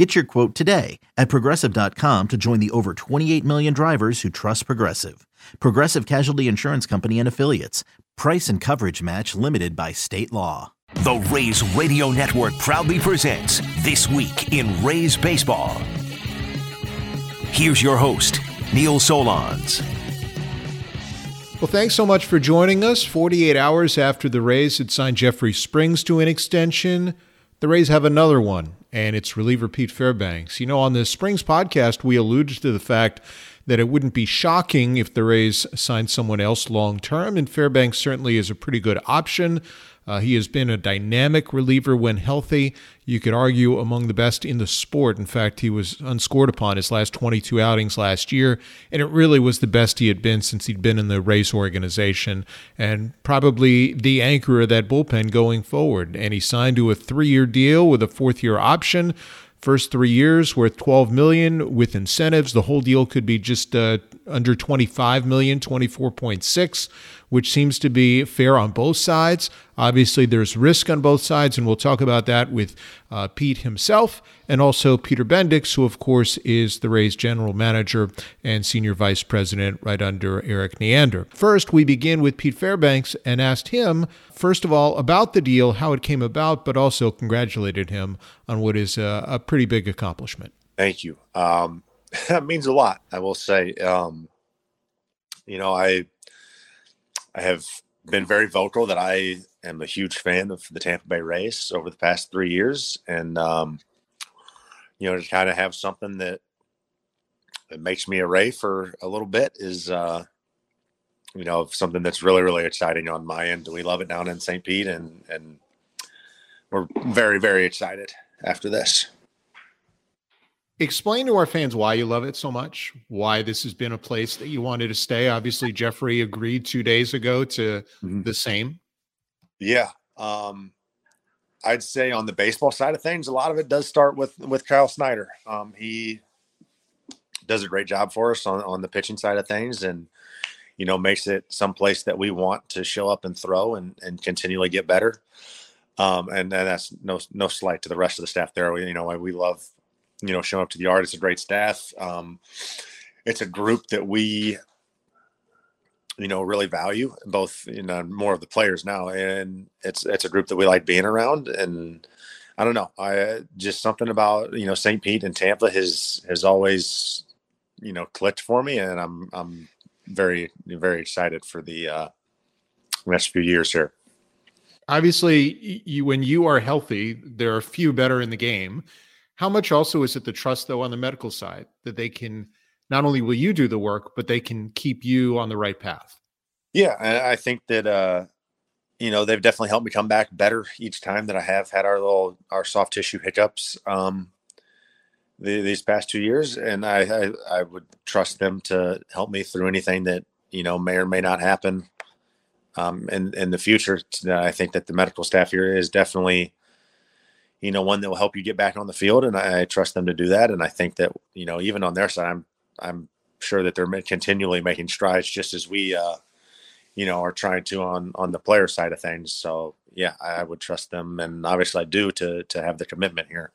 Get your quote today at progressive.com to join the over 28 million drivers who trust Progressive. Progressive Casualty Insurance Company and Affiliates. Price and coverage match limited by state law. The Rays Radio Network proudly presents This Week in Rays Baseball. Here's your host, Neil Solondz. Well, thanks so much for joining us. 48 hours after the Rays had signed Jeffrey Springs to an extension, the Rays have another one, and it's reliever Pete Fairbanks. You know, on the Springs podcast, we alluded to the fact that it wouldn't be shocking if the Rays signed someone else long term, and Fairbanks certainly is a pretty good option. Uh, he has been a dynamic reliever when healthy. You could argue among the best in the sport. In fact, he was unscored upon his last 22 outings last year, and it really was the best he had been since he'd been in the Rays organization, and probably the anchor of that bullpen going forward. And he signed to a three-year deal with a fourth-year option. First three years worth 12 million with incentives. The whole deal could be just uh, under 25 million, 24.6, which seems to be fair on both sides. Obviously, there's risk on both sides, and we'll talk about that with uh, Pete himself and also Peter Bendix, who, of course, is the Rays general manager and senior vice president right under Erik Neander. First, we begin with Pete Fairbanks and asked him, first of all, about the deal, how it came about, but also congratulated him on what is a, a pretty big accomplishment. Thank you. Um, that means a lot, I will say. Um, you know, I I have been very vocal that I am a huge fan of the Tampa Bay Rays over the past three years, and um, you know, to kind of have something that that makes me a Ray for a little bit is, uh, you know, something that's really really exciting on my end. We love it down in St. Pete, and and we're very very excited after this. Explain to our fans why you love it so much, why this has been a place that you wanted to stay. Obviously, Jeffrey agreed two days ago to mm-hmm. the same. Yeah. Um, I'd say on the baseball side of things, a lot of it does start with with Kyle Snyder. Um, he does a great job for us on, on the pitching side of things and you know makes it someplace that we want to show up and throw and, and continually get better. Um, and, and that's no no slight to the rest of the staff there. We, you know, we love you know, showing up to the art. It's a great staff. Um, it's a group that we, you know, really value both, you know, more of the players now. And it's, it's a group that we like being around. And I don't know, I just something about, you know, St. Pete and Tampa has, has always, you know, clicked for me. And I'm, I'm very, very excited for the, uh, next few years here. Obviously, you, when you are healthy, there are few better in the game how much also is it the trust though on the medical side that they can not only will you do the work, but they can keep you on the right path? Yeah, I think that uh, you know they've definitely helped me come back better each time that I have had our little our soft tissue hiccups um, the, these past two years, and I, I I would trust them to help me through anything that you know may or may not happen um, in in the future. I think that the medical staff here is definitely you know, one that will help you get back on the field, and I, I, trust them to do that. And I think that you know, even on their side, I'm I'm sure that they're continually making strides, just as we, uh, you know, are trying to on on the player side of things. So yeah, I would trust them, and obviously I do to to have the commitment here.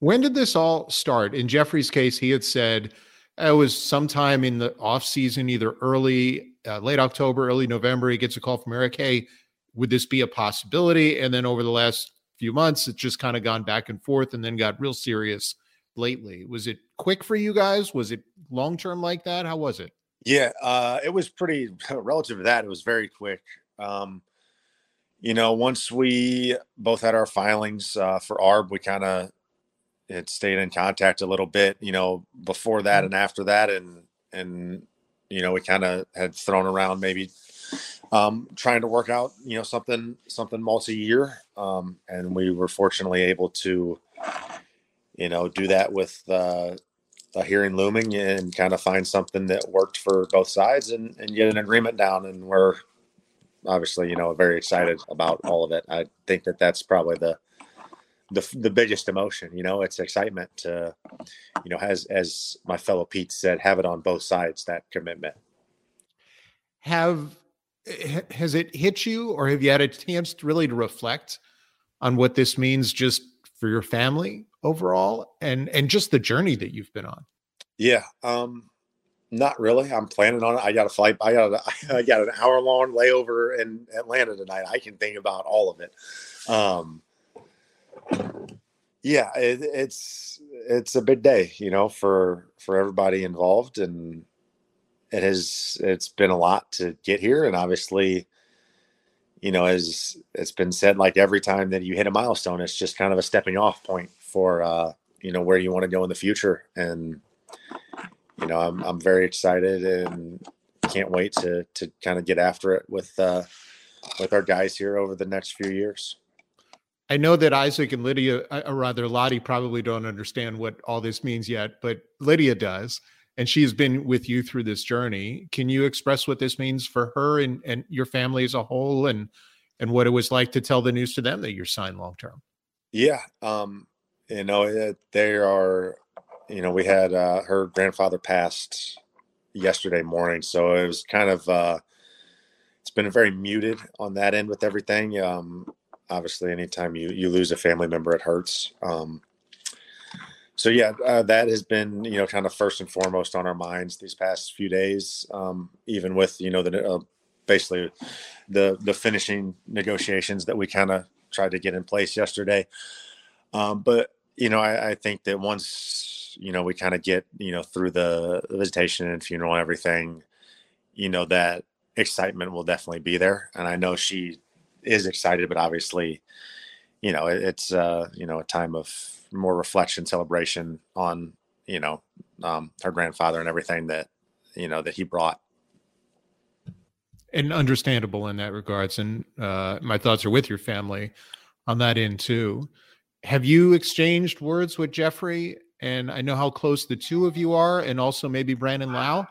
When did this all start? In Jeffrey's case, he had said it was sometime in the off season, either early, uh, late October, early November. He gets a call from Erik, Hey, would this be a possibility? And then over the last few months. It's just kind of gone back and forth and then got real serious lately. Was it quick for you guys? Was it long term like that? How was it? Yeah, uh, it was pretty relative to that. It was very quick. Um, you know, once we both had our filings uh, for ARB, we kind of had stayed in contact a little bit. You know, before that mm-hmm. and after that, and and you know, we kind of had thrown around maybe um, trying to work out, you know, something something multi-year, um, and we were fortunately able to, you know, do that with uh, a hearing looming and kind of find something that worked for both sides and, and get an agreement down. And we're, obviously, you know, very excited about all of it. I think that that's probably the the the biggest emotion. You know, it's excitement to, you know, as as my fellow Pete said, have it on both sides. That commitment. Have has it hit you, or have you had a chance to really to reflect on what this means just for your family overall, and and just the journey that you've been on? Yeah. Um, not really. I'm planning on it. I got a flight. I got a, I got an hour long layover in Atlanta tonight. I can think about all of it. Um, yeah, it, it's it's a big day, you know, for for everybody involved, and it has it's been a lot to get here, and obviously, you know, as it's been said, like every time that you hit a milestone, it's just kind of a stepping off point for uh, you know where you want to go in the future, and you know, I'm I'm very excited and can't wait to to kind of get after it with uh, with our guys here over the next few years. I know that Isaac and Lydia, uh, or rather Lottie, probably don't understand what all this means yet, but Lydia does, and she's been with you through this journey. Can you express what this means for her and and your family as a whole, and and what it was like to tell the news to them that you're signed long term? Yeah, um, you know, they are you know, we had uh, her grandfather passed yesterday morning, so it was kind of uh, it's been very muted on that end with everything. Um, obviously, anytime you you lose a family member, it hurts. Um, so yeah, uh, that has been you know kind of first and foremost on our minds these past few days. Um, even with you know the uh, basically the the finishing negotiations that we kind of tried to get in place yesterday. Um, but you know, I, I think that once you know we kind of get you know through the visitation and funeral and everything you know that excitement will definitely be there and i know she is excited but obviously you know it, it's uh you know a time of more reflection celebration on you know um her grandfather and everything that you know that he brought and understandable in that regards and uh my thoughts are with your family on that end too have you exchanged words with jeffrey and I know how close the two of you are, and also maybe Brandon Lowe.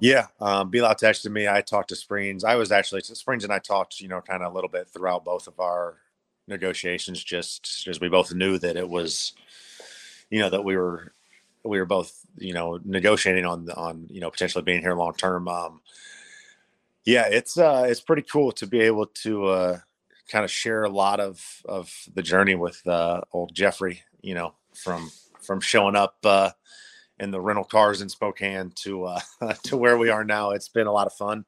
Yeah, um, Bilal texted me. I talked to Springs. I was actually Springs and I talked, you know, kind of a little bit throughout both of our negotiations, just as we both knew that it was, you know, that we were we were both, you know, negotiating on on you know potentially being here long term. Um, yeah, it's uh, it's pretty cool to be able to uh, kind of share a lot of of the journey with uh, old Jeffrey. You know, from from showing up uh, in the rental cars in Spokane to uh, to where we are now. It's been a lot of fun,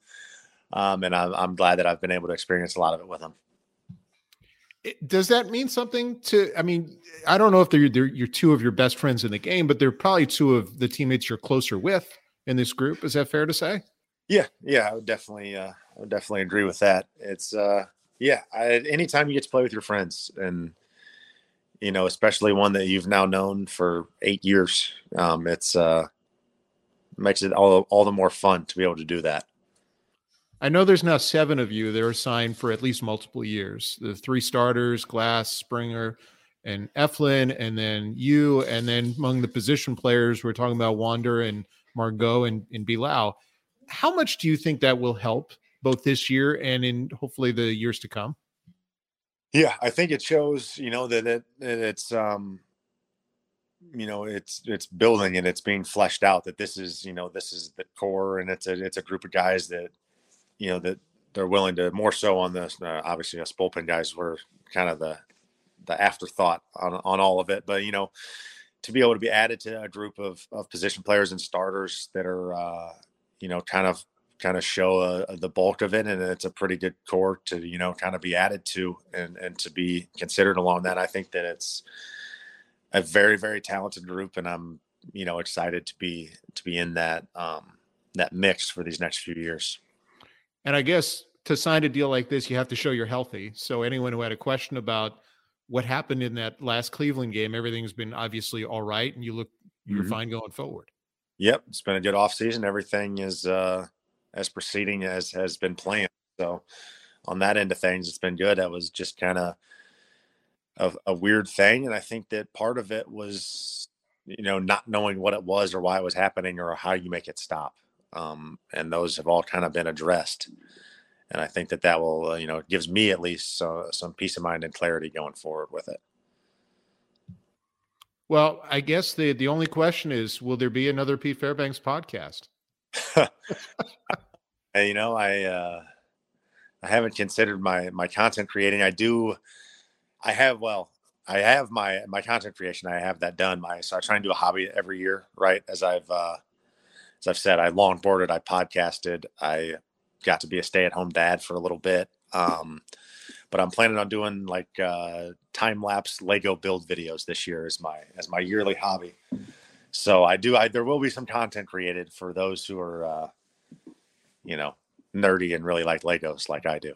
um, and I'm, I'm glad that I've been able to experience a lot of it with them. Does that mean something to? I mean, I don't know if they're, they're you're two of your best friends in the game, but they're probably two of the teammates you're closer with in this group. Is that fair to say? Yeah, yeah, I would definitely, uh, I would definitely agree with that. It's, uh, yeah, I, anytime you get to play with your friends and you know, especially one that you've now known for eight years. Um, it's uh, makes it all all the more fun to be able to do that. I know there's now seven of you that are signed for at least multiple years. The three starters, Glass, Springer, and Eflin, and then you, and then among the position players, we're talking about Wander and Margot and, and Bilal. How much do you think that will help both this year and in hopefully the years to come? Yeah, I think it shows, you know, that it that it's um you know, it's it's building and it's being fleshed out that this is, you know, this is the core and it's a it's a group of guys that you know that they're willing to more so on this uh, obviously us bullpen guys were kind of the the afterthought on on all of it, but you know, to be able to be added to a group of of position players and starters that are uh you know, kind of kind of show uh, the bulk of it, and it's a pretty good core to you know kind of be added to and and to be considered along that. I think that it's a very very talented group, and I'm you know excited to be to be in that um, that mix for these next few years. And I guess to sign a deal like this, you have to show you're healthy. So anyone who had a question about what happened in that last Cleveland game, everything's been obviously all right, and you look you're mm-hmm. fine going forward. Yep, it's been a good off season. Everything is uh, as proceeding as has been planned. So on that end of things, it's been good. That was just kind of a, a weird thing, and I think that part of it was you know not knowing what it was or why it was happening or how you make it stop. Um, and those have all kind of been addressed. and I think that that will, uh, you know, gives me at least uh, some peace of mind and clarity going forward with it. Well, I guess the the only question is, will there be another Pete Fairbanks podcast? you know, I uh, I haven't considered my my content creating. I do, I have well, I have my my content creation. I have that done. My so I try and do a hobby every year, right? As I've uh, as I've said, I longboarded, I podcasted, I got to be a stay at home dad for a little bit. Um, but I'm planning on doing like uh, time lapse Lego build videos this year as my as my yearly hobby. So I do. I there will be some content created for those who are, uh, you know, nerdy and really like Legos like I do.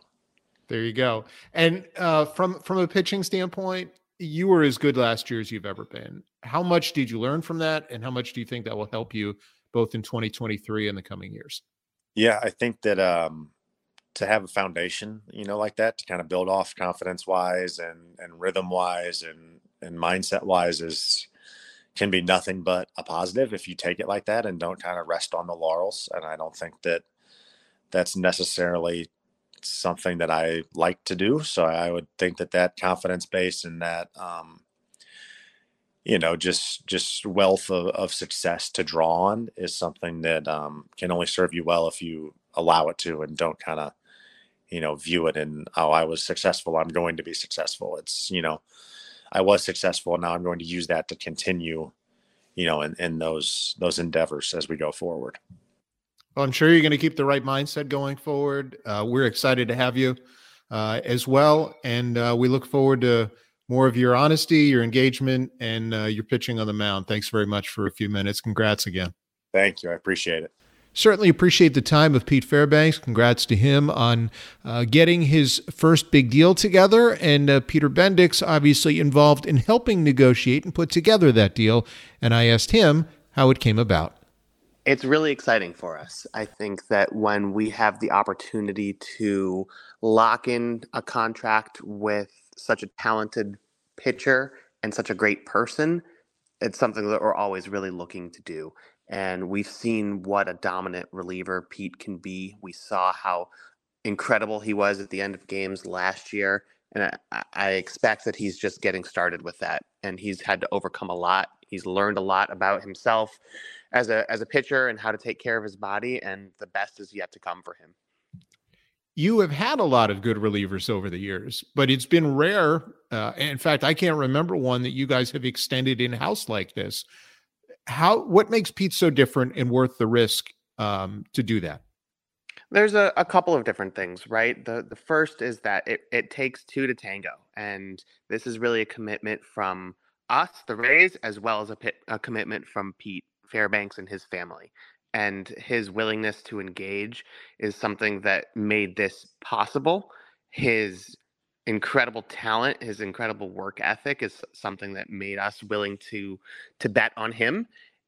There you go. And uh, from from a pitching standpoint, you were as good last year as you've ever been. How much did you learn from that, and how much do you think that will help you both in 2023 and the coming years? Yeah, I think that um, to have a foundation, you know, like that to kind of build off confidence wise and and rhythm wise and and mindset wise is can be nothing but a positive if you take it like that and don't kind of rest on the laurels. And I don't think that that's necessarily something that I like to do. So I would think that that confidence base and that, um, you know, just just wealth of, of success to draw on is something that um, can only serve you well if you allow it to and don't kind of you know view it in oh i was successful i'm going to be successful. It's you know i was successful now i'm going to use that to continue you know in, in those those endeavors as we go forward. Well i'm sure you're going to keep the right mindset going forward. Uh, we're excited to have you uh, as well and uh, we look forward to more of your honesty your engagement and uh, your pitching on the mound thanks very much for a few minutes congrats again thank you i appreciate it Certainly appreciate the time of Pete Fairbanks. Congrats to him on uh, getting his first big deal together. And uh, Peter Bendix, obviously involved in helping negotiate and put together that deal. And I asked him how it came about. It's really exciting for us. I think that when we have the opportunity to lock in a contract with such a talented pitcher and such a great person, it's something that we're always really looking to do. And we've seen what a dominant reliever Pete can be. We saw how incredible he was at the end of games last year. And I, I, expect that he's just getting started with that. And he's had to overcome a lot. He's learned a lot about himself as a as a pitcher and how to take care of his body. And the best is yet to come for him. You have had a lot of good relievers over the years, but it's been rare. Uh, in fact, I can't remember one that you guys have extended in house like this how what makes Pete so different and worth the risk um, to do that? There's a, a couple of different things, right? The the first is that it, it takes two to tango, and this is really a commitment from us, the Rays, as well as a, pit, a commitment from Pete Fairbanks and his family. And his willingness to engage is something that made this possible. His incredible talent, his incredible work ethic is something that made us willing to to bet on him.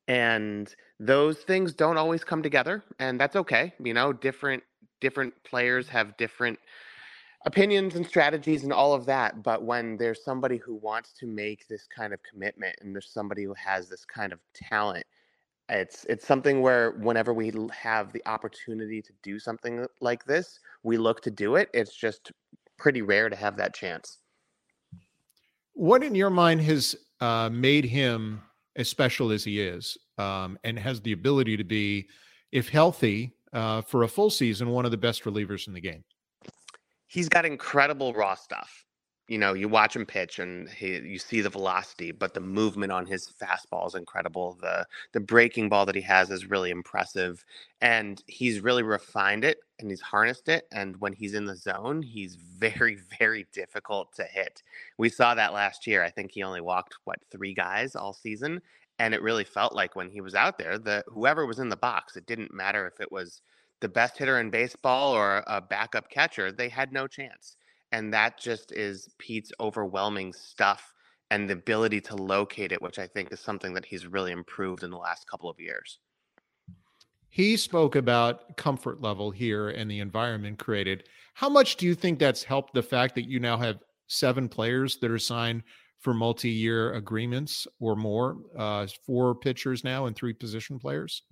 And those things don't always come together, and that's okay. You know, different different players have different opinions and strategies and all of that. But when there's somebody who wants to make this kind of commitment and there's somebody who has this kind of talent, it's it's something where whenever we have the opportunity to do something like this, we look to do it. It's just pretty rare to have that chance. What in your mind has uh, made him as special as he is, um, and has the ability to be, if healthy, uh, for a full season, one of the best relievers in the game? He's got incredible raw stuff you know, you watch him pitch and he, you see the velocity, but the movement on his fastball is incredible. The the breaking ball that he has is really impressive, and he's really refined it and he's harnessed it. And when he's in the zone, he's very very difficult to hit. We saw that last year. I think he only walked what three guys all season, and it really felt like when he was out there, that whoever was in the box, it didn't matter if it was the best hitter in baseball or a backup catcher, they had no chance and that just is Pete's overwhelming stuff and the ability to locate it, which I think is something that he's really improved in the last couple of years. He spoke about comfort level here and the environment created. How much do you think that's helped the fact that you now have seven players that are signed for multi-year agreements or more, uh, four pitchers now and three position players?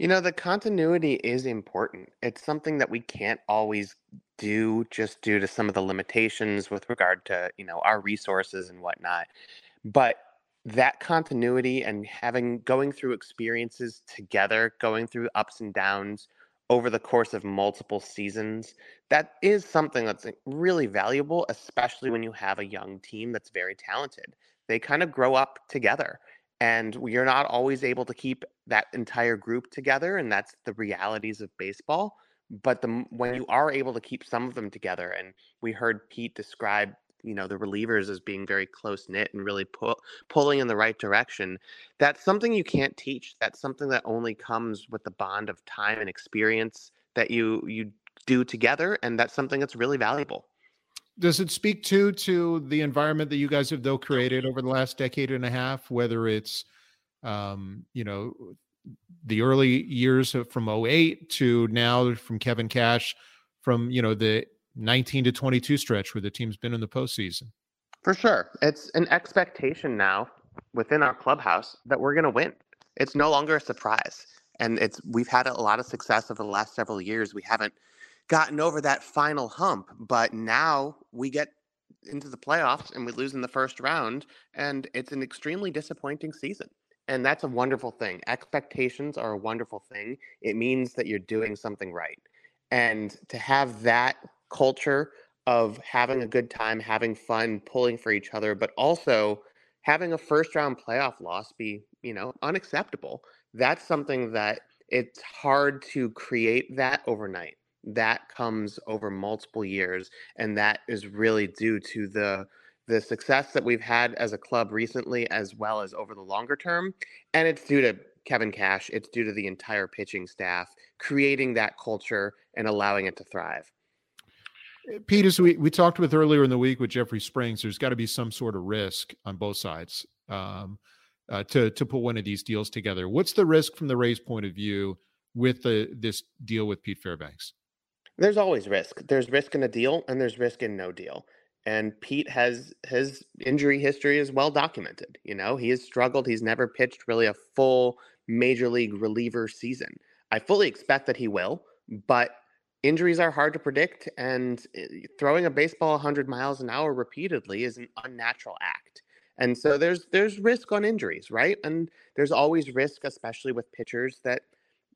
You know, the continuity is important. It's something that we can't always do just due to some of the limitations with regard to, you know, our resources and whatnot. But that continuity and having going through experiences together, going through ups and downs over the course of multiple seasons, that is something that's really valuable, especially when you have a young team that's very talented. They kind of grow up together and you're not always able to keep that entire group together and that's the realities of baseball but the when you are able to keep some of them together and we heard Pete describe you know the relievers as being very close knit and really pull, pulling in the right direction that's something you can't teach that's something that only comes with the bond of time and experience that you you do together and that's something that's really valuable does it speak to to the environment that you guys have though created over the last decade and a half whether it's um, you know the early years from 08 to now from kevin cash from you know the 19 to 22 stretch where the team's been in the postseason? For sure. It's an expectation now within our clubhouse that we're going to win. It's no longer a surprise. And it's we've had a lot of success over the last several years. We haven't gotten over that final hump. But now we get into the playoffs and we lose in the first round, and it's an extremely disappointing season. And that's a wonderful thing. Expectations are a wonderful thing. It means that you're doing something right. And to have that culture of having a good time, having fun, pulling for each other, but also having a first round playoff loss be, you know, unacceptable. That's something that it's hard to create that overnight that comes over multiple years and that is really due to the the success that we've had as a club recently as well as over the longer term and it's due to Kevin Cash it's due to the entire pitching staff creating that culture and allowing it to thrive eh, Pete, as we, we talked with earlier in the week with Jeffrey Springs, there's got to be some sort of risk on both sides um, uh, to to put one of these deals together. What's the risk from the Rays' point of view with the this deal with Pete Fairbanks? There's always risk. There's risk in a deal and there's risk in no deal. And Pete has his injury history is well documented. You know, he has struggled. He's never pitched really a full major league reliever season. I fully expect that he will, but injuries are hard to predict. And eh, throwing a baseball 100 miles an hour repeatedly is an unnatural act. And so there's there's risk on injuries, right? And there's always risk, especially with pitchers that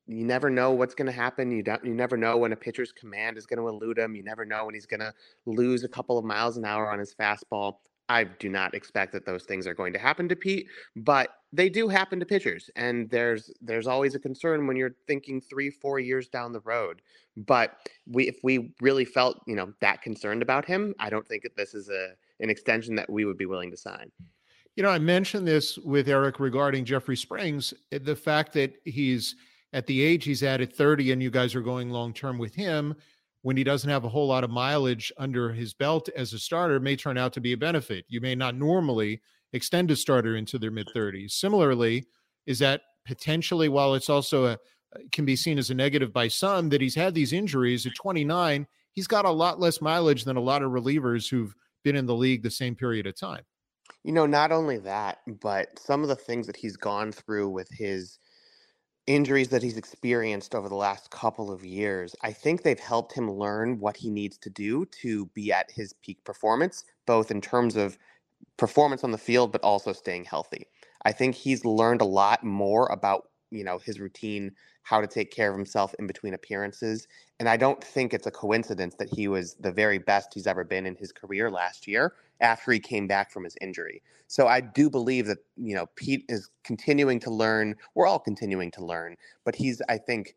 you never know what's going to happen. You don't. You never know when a pitcher's command is going to elude him. You never know when he's going to lose a couple of miles an hour on his fastball. I do not expect that those things are going to happen to Pete, but they do happen to pitchers, and there's there's always a concern when you're thinking three, four years down the road. But we, if we really felt you know that concerned about him, I don't think that this is a an extension that we would be willing to sign. You know, I mentioned this with Erik regarding Jeffrey Springs, eh, the fact that he's at the age he's at at 30 and you guys are going long term with him when he doesn't have a whole lot of mileage under his belt as a starter may turn out to be a benefit. You may not normally extend a starter into their mid 30s. Similarly, is that potentially while it's also a can be seen as a negative by some that he's had these injuries at 29, he's got a lot less mileage than a lot of relievers who've been in the league the same period of time. You know, not only that, but some of the things that he's gone through with his injuries that he's experienced over the last couple of years, I think they've helped him learn what he needs to do to be at his peak performance, both in terms of performance on the field, but also staying healthy. I think he's learned a lot more about you know his routine how to take care of himself in between appearances and i don't think it's a coincidence that he was the very best he's ever been in his career last year after he came back from his injury so i do believe that you know pete is continuing to learn we're all continuing to learn but he's i think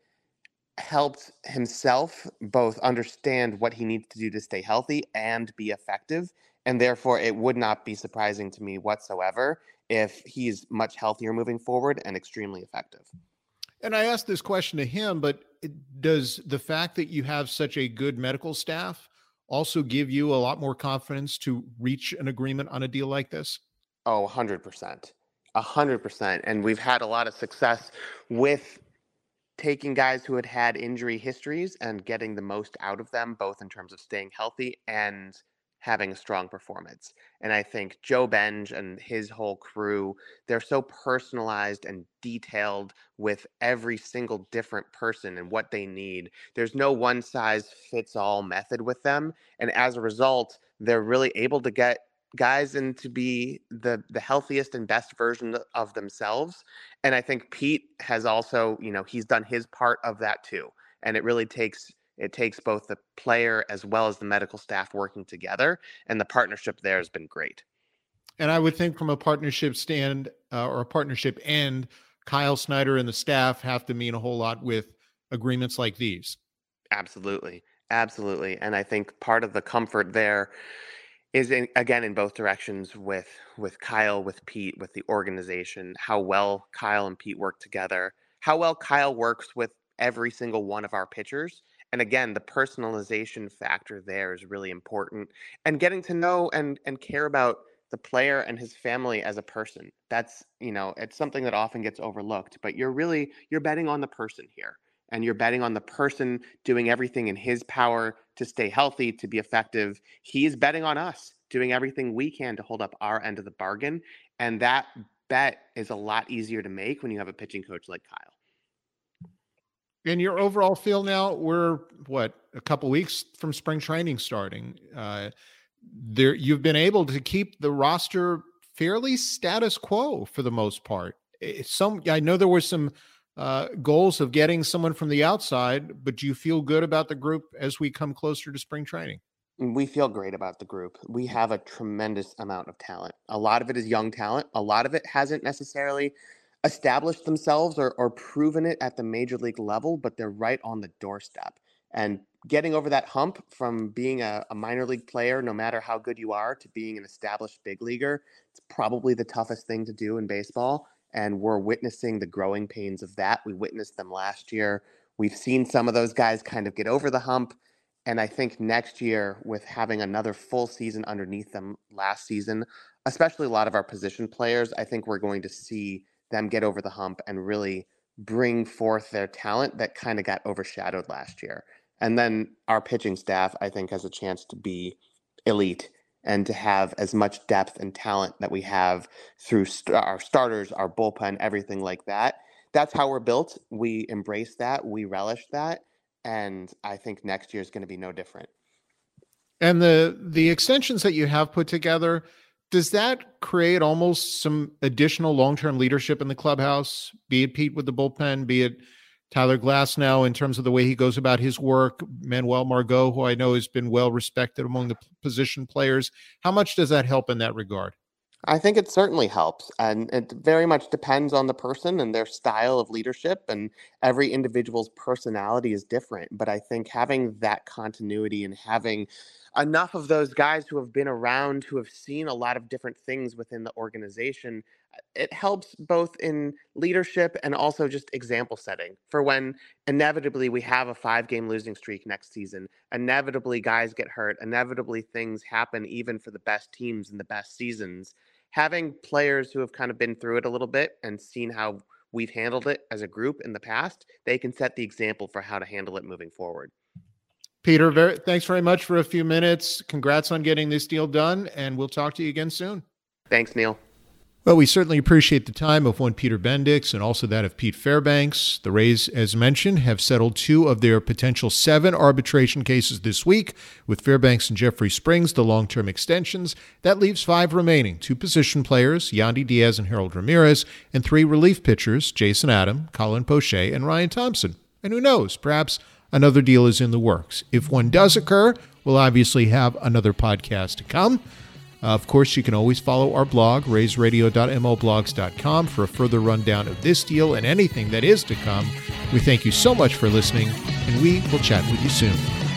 helped himself both understand what he needs to do to stay healthy and be effective and therefore it would not be surprising to me whatsoever if he's much healthier moving forward and extremely effective. And I asked this question to him, but does the fact that you have such a good medical staff also give you a lot more confidence to reach an agreement on a deal like this? Oh, 100%. 100%. And we've had a lot of success with taking guys who had had injury histories and getting the most out of them, both in terms of staying healthy and having a strong performance. And I think Joe Benge and his whole crew, they're so personalized and detailed with every single different person and what they need. There's no one size fits all method with them. And as a result, they're really able to get guys and to be the the healthiest and best version of themselves and i think pete has also you know he's done his part of that too and it really takes it takes both the player as well as the medical staff working together, and the partnership there has been great. And I would think from a partnership stand uh, or a partnership end, Kyle Snyder and the staff have to mean a whole lot with agreements like these. Absolutely. Absolutely. And I think part of the comfort there is in, again in both directions with with Kyle, with Pete, with the organization, how well Kyle and Pete work together, how well Kyle works with every single one of our pitchers and again the personalization factor there is really important and getting to know and and care about the player and his family as a person that's you know it's something that often gets overlooked but you're really you're betting on the person here and you're betting on the person doing everything in his power to stay healthy to be effective. He's betting on us doing everything we can to hold up our end of the bargain and that bet is a lot easier to make when you have a pitching coach like Kyle and your overall feel now, we're what a couple weeks from spring training starting. Uh, there, you've been able to keep the roster fairly status quo for the most part. Some, I know there were some uh, goals of getting someone from the outside, but do you feel good about the group as we come closer to spring training? We feel great about the group. We have a tremendous amount of talent. A lot of it is young talent. A lot of it hasn't necessarily established themselves or, or proven it at the major league level, but they're right on the doorstep. And getting over that hump from being a, a, minor league player, no matter how good you are, to being an established big leaguer, it's probably the toughest thing to do in baseball. And we're witnessing the growing pains of that. We witnessed them last year. We've seen some of those guys kind of get over the hump. And I think next year, with having another full season underneath them last season, especially a lot of our position players, I think we're going to see them get over the hump and really bring forth their talent that kind of got overshadowed last year. And then our pitching staff, I think, has a chance to be elite and to have as much depth and talent that we have through st- our starters, our bullpen, everything like that. That's how we're built. We embrace that, we relish that, and I think next year is going to be no different. And the the extensions that you have put together, does that create almost some additional long-term leadership in the clubhouse? Be it pete with the bullpen be it tyler glasnow in terms of the way he goes about his work manuel margot who i know has been well respected among the position players. How much does that help in that regard I think it certainly helps. And it very much depends on the person and their style of leadership. And every individual's personality is different. But I think having that continuity and having enough of those guys who have been around, who have seen a lot of different things within the organization, it helps both in leadership and also just example setting for when inevitably we have a five game losing streak next season. Inevitably, guys get hurt. Inevitably, things happen even for the best teams in the best seasons. Having players who have kind of been through it a little bit and seen how we've handled it as a group in the past, they can set the example for how to handle it moving forward. Peter, very, thanks very much for a few minutes. Congrats on getting this deal done, and we'll talk to you again soon. Thanks, Neil. Well, we certainly appreciate the time of one Peter Bendix and also that of Pete Fairbanks. The Rays, as mentioned, have settled two of their potential seven arbitration cases this week, with Fairbanks and Jeffrey Springs, the long term extensions. That leaves five remaining two position players, Yandy Diaz and Harold Ramirez, and three relief pitchers, Jason Adam, Colin Poche, and Ryan Thompson. And who knows, perhaps another deal is in the works. If one does occur, we'll obviously have another podcast to come. Uh, of course, you can always follow our blog, raysradio.mlblogs.com, for a further rundown of this deal and anything that is to come. We thank you so much for listening, and we will chat with you soon.